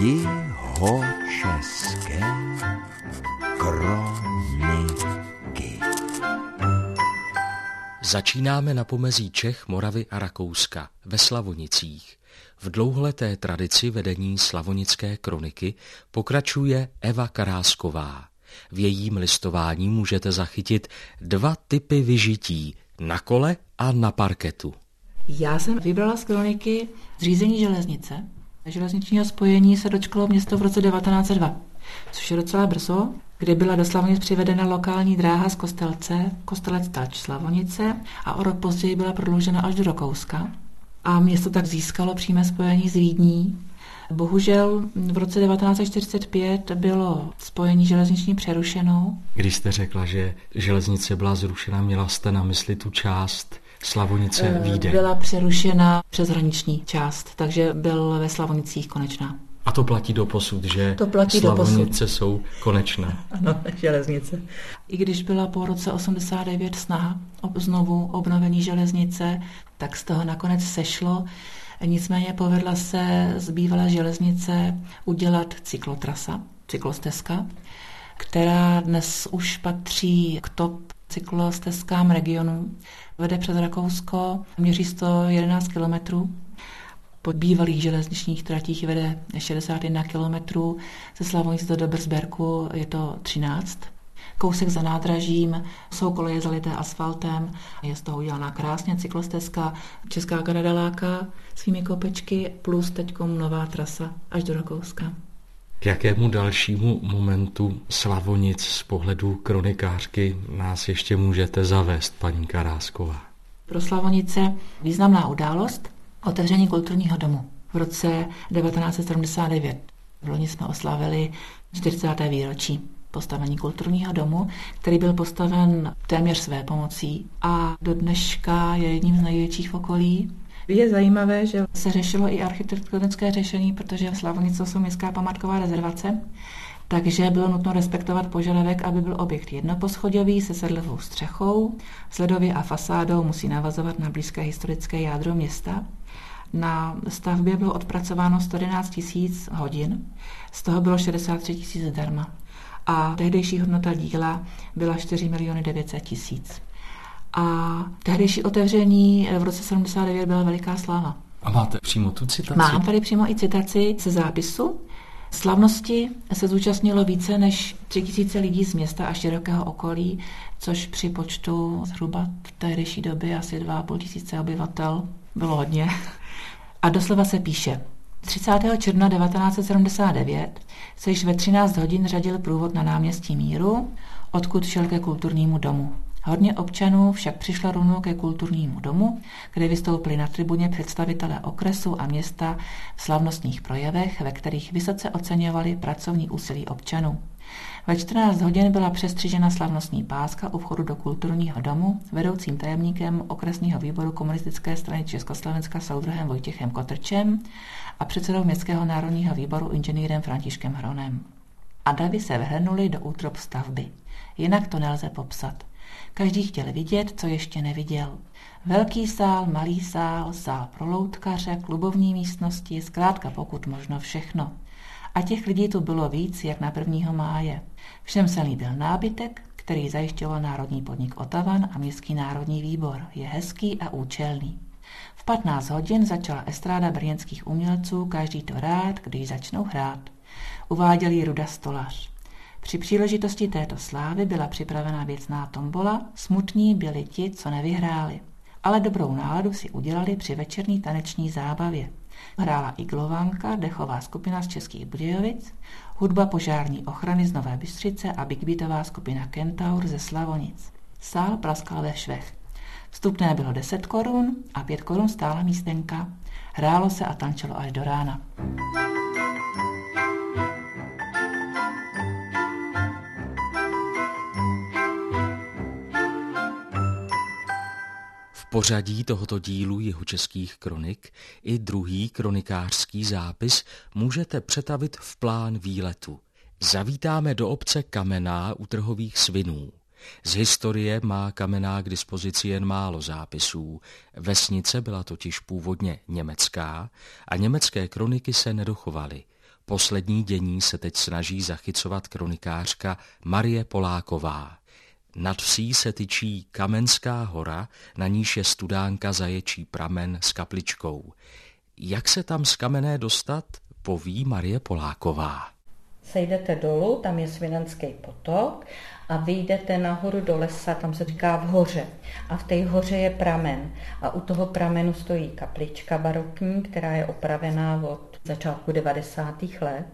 Jihočeské kroniky. Začínáme na pomezí Čech, Moravy a Rakouska, ve Slavonicích. V dlouholeté tradici vedení slavonické kroniky pokračuje Eva Karásková. V jejím listování můžete zachytit dva typy vyžití, na kole a na parketu. Já jsem vybrala z kroniky zřízení železnice. Železničního spojení se dočkalo město v roce 1902, což je docela brzo, kdy byla do Slavonic přivedena lokální dráha z Kostelce, Kostelec Tač Slavonice a o rok později byla prodloužena až do Rokouska. A město tak získalo přímé spojení s Vídní. Bohužel v roce 1945 bylo spojení železniční přerušeno. Když jste řekla, že železnice byla zrušena, měla jste na mysli tu část Slavonice Eh, Vídeň. Byla přerušena přeshraniční část, takže byl ve Slavonicích konečná. A to platí do posud, že To platí do Slavonice jsou konečné. Ano, železnice. I když byla po roce 89 snaha o znovu obnovení železnice, tak z toho nakonec sešlo. Nicméně povedla se z bývalé železnice udělat cyklotrasa, cyklostezka, která dnes už patří k top cyklostezkám regionu. Vede přes Rakousko, měří 111 kilometrů. Po bývalých železničních tratích vede 61 kilometrů, ze Slavonic do Dobrsberku je to 13. Kousek za nádražím, jsou koleje zalité asfaltem, je z toho udělaná krásně cyklostezka, Česká Kanada láká svými kopečky, plus teďkom nová trasa až do Rakouska. K jakému dalšímu momentu Slavonic z pohledu kronikářky nás ještě můžete zavést, paní Karásková? Pro Slavonice významná událost otevření kulturního domu v roce 1979. V loni jsme oslavili 40. výročí postavení kulturního domu, který byl postaven téměř své pomocí a do dneška je jedním z největších v okolí. Je zajímavé, že se řešilo i architektonické řešení, protože Slavonice jsou městská památková rezervace, takže bylo nutno respektovat požadavek, aby byl objekt jednoposchodový se sedlovou střechou, sledově a fasádou musí navazovat na blízké historické jádro města. Na stavbě bylo odpracováno 111 tisíc hodin, z toho bylo 63 tisíc zdarma. A tehdejší hodnota díla byla 4 miliony 900 tisíc. A tehdejší otevření v roce 79 byla veliká sláva. A máte přímo tu citaci? Mám tady přímo i citaci ze zápisu. Slavnosti se zúčastnilo více než tři tisíce lidí z města a širokého okolí, což při počtu zhruba v tehdejší době asi 2,5 tisíce obyvatel bylo hodně. A doslova se píše, 30. června 1979 se již ve 13 hodin řadil průvod na náměstí Míru, odkud šel ke kulturnímu domu. Hodně občanů však přišlo rovnou ke kulturnímu domu, kde vystoupili na tribuně představitelé okresu a města v slavnostních projevech, ve kterých vysoce oceňovali pracovní úsilí občanů. Ve 14 hodin byla přestřižena slavnostní páska u vchodu do kulturního domu vedoucím tajemníkem okresního výboru komunistické strany Československa soudruhem Vojtěchem Kotrčem a předsedou městského národního výboru inženýrem Františkem Hronem. A davy se vhrnuli do útrop stavby. Jinak to nelze popsat. Každý chtěl vidět, co ještě neviděl. Velký sál, malý sál, sál pro loutkaře, klubovní místnosti, zkrátka pokud možno všechno. A těch lidí tu bylo víc, jak na 1. máje. Všem se líbil nábytek, který zajišťoval Národní podnik Otavan a Městský národní výbor. Je hezký a účelný. V 15 hodin začala estráda brněnských umělců, každý to rád, když začnou hrát. Uváděl ji Ruda Stolař. Při příležitosti této slávy byla připravena věcná tombola, smutní byli ti, co nevyhráli. Ale dobrou náladu si udělali při večerní taneční zábavě. Hrála Iglovanka, dechová skupina z Českých Budějovic, hudba požární ochrany z Nové Bystřice a bigbeatová skupina Kentaur ze Slavonic. Sál praskal ve švech. Vstupné bylo 10 korun a 5 korun stála místenka. Hrálo se a tančilo až do rána. Pořadí tohoto dílu jeho českých kronik i druhý kronikářský zápis můžete přetavit v plán výletu. Zavítáme do obce Kamená u trhových svinů. Z historie má Kamená k dispozici jen málo zápisů. Vesnice byla totiž původně německá a německé kroniky se nedochovaly. Poslední dění se teď snaží zachycovat kronikářka Marie Poláková. Nad vsí se tyčí Kamenská hora, na níž je studánka zaječí pramen s kapličkou. Jak se tam z kamené dostat, poví Marie Poláková. Sejdete dolů, tam je Svinenský potok a vyjdete nahoru do lesa, tam se říká v hoře. A v té hoře je pramen. A u toho pramenu stojí kaplička barokní, která je opravená od začátku 90. let.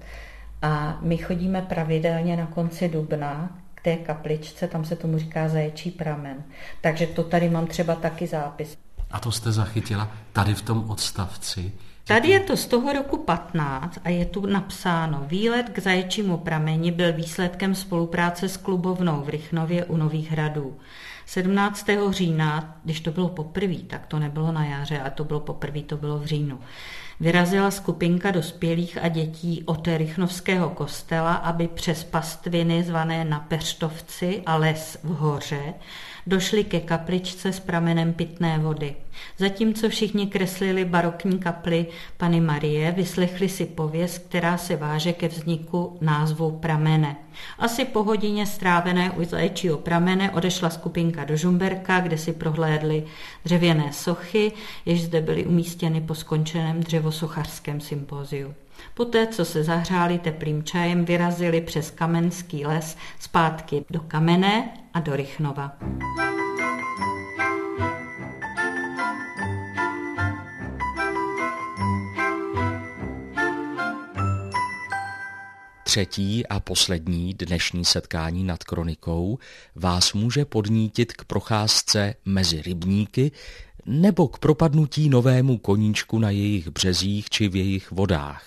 A my chodíme pravidelně na konci dubna té kapličce, tam se tomu říká zaječí pramen. Takže to tady mám třeba taky zápis. A to jste zachytila tady v tom odstavci, Tady je to z toho roku 15 a je tu napsáno, výlet k zaječímu prameni byl výsledkem spolupráce s klubovnou v Rychnově u Nových hradů. 17. října, když to bylo poprvé, tak to nebylo na jaře, a to bylo poprvé, to bylo v říjnu. Vyrazila skupinka dospělých a dětí od Rychnovského kostela, aby přes pastviny zvané na Peštovci a les v hoře došli ke kapličce s pramenem pitné vody. Zatímco všichni kreslili barokní kaply Pany Marie, vyslechli si pověst, která se váže ke vzniku názvu pramene. Asi po hodině strávené u zaječího pramene odešla skupinka do Žumberka, kde si prohlédli dřevěné sochy, jež zde byly umístěny po skončeném dřevosochařském sympóziu. Poté, co se zahřáli teplým čajem, vyrazili přes Kamenský les zpátky do Kamené a do Rychnova. Třetí a poslední dnešní setkání nad kronikou vás může podnítit k procházce mezi rybníky nebo k propadnutí novému koníčku na jejich březích či v jejich vodách.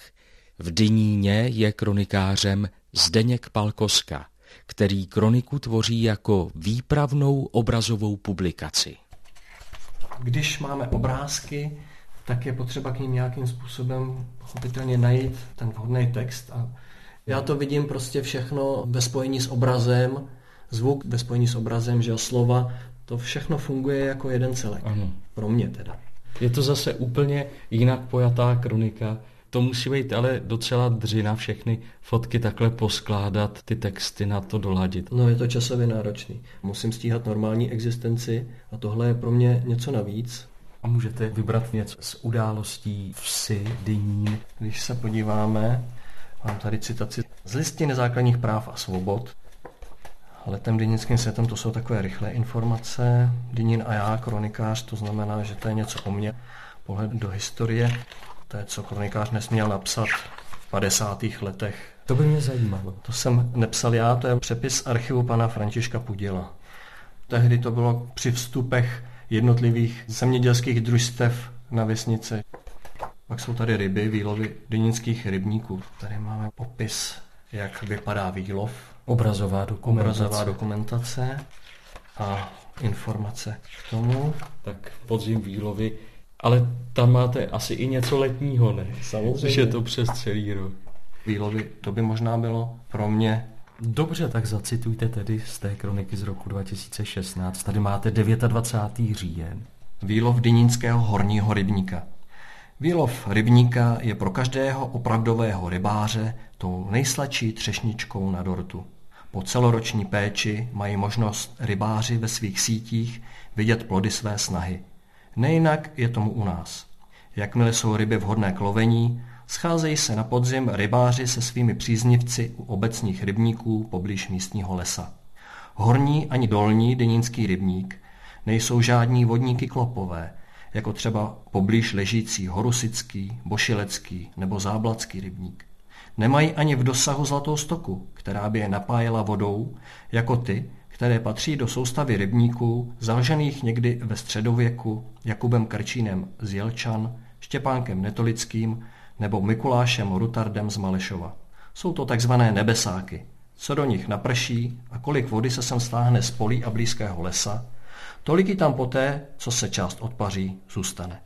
V Dyníně je kronikářem Zdeněk Palkoska, který kroniku tvoří jako výpravnou obrazovou publikaci. Když máme obrázky, tak je potřeba k ním nějakým způsobem pochopitelně najít ten vhodný text. A já to vidím prostě všechno ve spojení s obrazem, zvuk ve spojení s obrazem, že slova, to všechno funguje jako jeden celek. Ano. Pro mě teda. Je to zase úplně jinak pojatá kronika, to musí být ale docela dřina všechny fotky takhle poskládat, ty texty na to doladit. No je to časově náročný. Musím stíhat normální existenci a tohle je pro mě něco navíc. A můžete vybrat něco z událostí vsi, dyní. Když se podíváme, mám tady citaci z listiny základních práv a svobod. Letem dynickým světem to jsou takové rychlé informace. Dynin a já, kronikář, to znamená, že to je něco o mně. Pohled do historie. To je, co kronikář nesměl napsat v 50. letech. To by mě zajímalo. To jsem nepsal já, to je přepis archivu pana Františka Pudila. Tehdy to bylo při vstupech jednotlivých zemědělských družstev na vesnice. Pak jsou tady ryby, výlovy dynických rybníků. Tady máme popis, jak vypadá výlov. Obrazová dokumentace. Obrazová dokumentace a informace k tomu. Tak podzim výlovy ale tam máte asi i něco letního, ne? Samozřejmě. Že je to přes celý rok. Výlovy, to by možná bylo pro mě Dobře, tak zacitujte tedy z té kroniky z roku 2016. Tady máte 29. říjen. Výlov Dynínského horního rybníka. Výlov rybníka je pro každého opravdového rybáře tou nejsladší třešničkou na dortu. Po celoroční péči mají možnost rybáři ve svých sítích vidět plody své snahy – Nejinak je tomu u nás. Jakmile jsou ryby vhodné k lovení, scházejí se na podzim rybáři se svými příznivci u obecních rybníků poblíž místního lesa. Horní ani dolní denínský rybník nejsou žádní vodníky klopové, jako třeba poblíž ležící Horusický, Bošilecký nebo Záblacký rybník. Nemají ani v dosahu zlatou stoku, která by je napájela vodou, jako ty, které patří do soustavy rybníků, založených někdy ve středověku Jakubem Krčínem z Jelčan, Štěpánkem Netolickým nebo Mikulášem Rutardem z Malešova. Jsou to takzvané nebesáky. Co do nich naprší a kolik vody se sem stáhne z polí a blízkého lesa, tolik i tam poté, co se část odpaří, zůstane.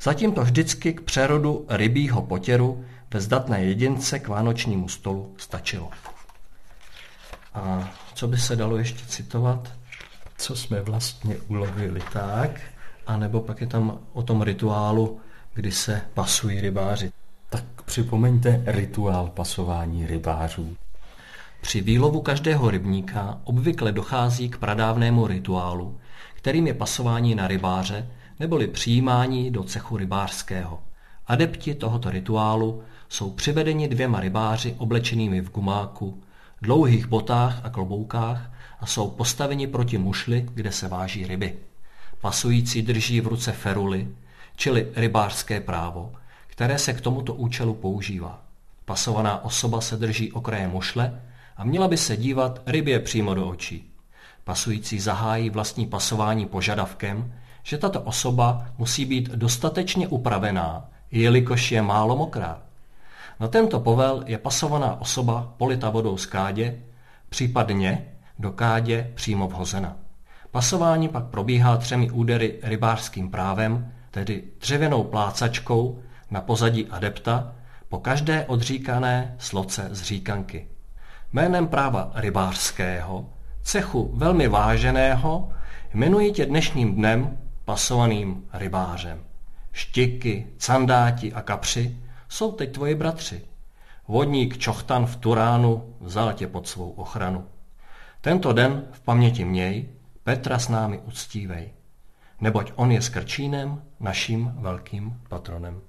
Zatím to vždycky k přerodu rybího potěru ve zdatné jedince k vánočnímu stolu stačilo. A co by se dalo ještě citovat? Co jsme vlastně ulovili. Tak, a nebo pak je tam o tom rituálu, kdy se pasují rybáři. Tak připomeňte rituál pasování rybářů. Při výlovu každého rybníka obvykle dochází k pradávnému rituálu, kterým je pasování na rybáře neboli přijímání do cechu rybářského. Adepti tohoto rituálu jsou přivedeni dvěma rybáři oblečenými v gumáku, dlouhých botách a kloboukách a jsou postaveni proti mušli, kde se váží ryby. Pasující drží v ruce feruly, čili rybářské právo, které se k tomuto účelu používá. Pasovaná osoba se drží okraje mušle a měla by se dívat rybě přímo do očí. Pasující zahájí vlastní pasování požadavkem, že tato osoba musí být dostatečně upravená, jelikož je málo mokrá. Na tento povel je pasovaná osoba polita vodou z kádě, případně do kádě přímo vhozena. Pasování pak probíhá třemi údery rybářským právem, tedy dřevěnou plácačkou na pozadí adepta po každé odříkané sloce z říkanky. Jménem práva rybářského, cechu velmi váženého, jmenuji tě dnešním dnem pasovaným rybářem. Štiky, candáti a kapři jsou teď tvoji bratři. Vodník Čochtan v Turánu vzal tě pod svou ochranu. Tento den v paměti měj, Petra s námi uctívej, neboť on je s Krčínem naším velkým patronem.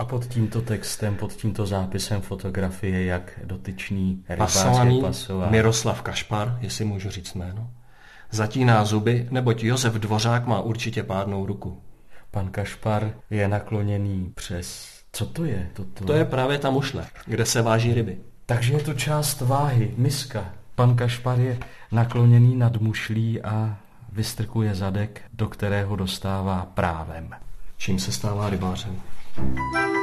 A pod tímto textem, pod tímto zápisem fotografie, jak dotyčný rybář pasován. Miroslav Kašpar, jestli můžu říct jméno. Zatíná zuby, neboť Josef Dvořák má určitě pádnou ruku. Pan Kašpar je nakloněný přes... Co to je? Toto? To je právě ta mušle, kde se váží ryby. Takže je to část váhy, miska. Pan Kašpar je nakloněný nad mušlí a vystrkuje zadek, do kterého dostává právem. Čím se stává rybářem. Thank you.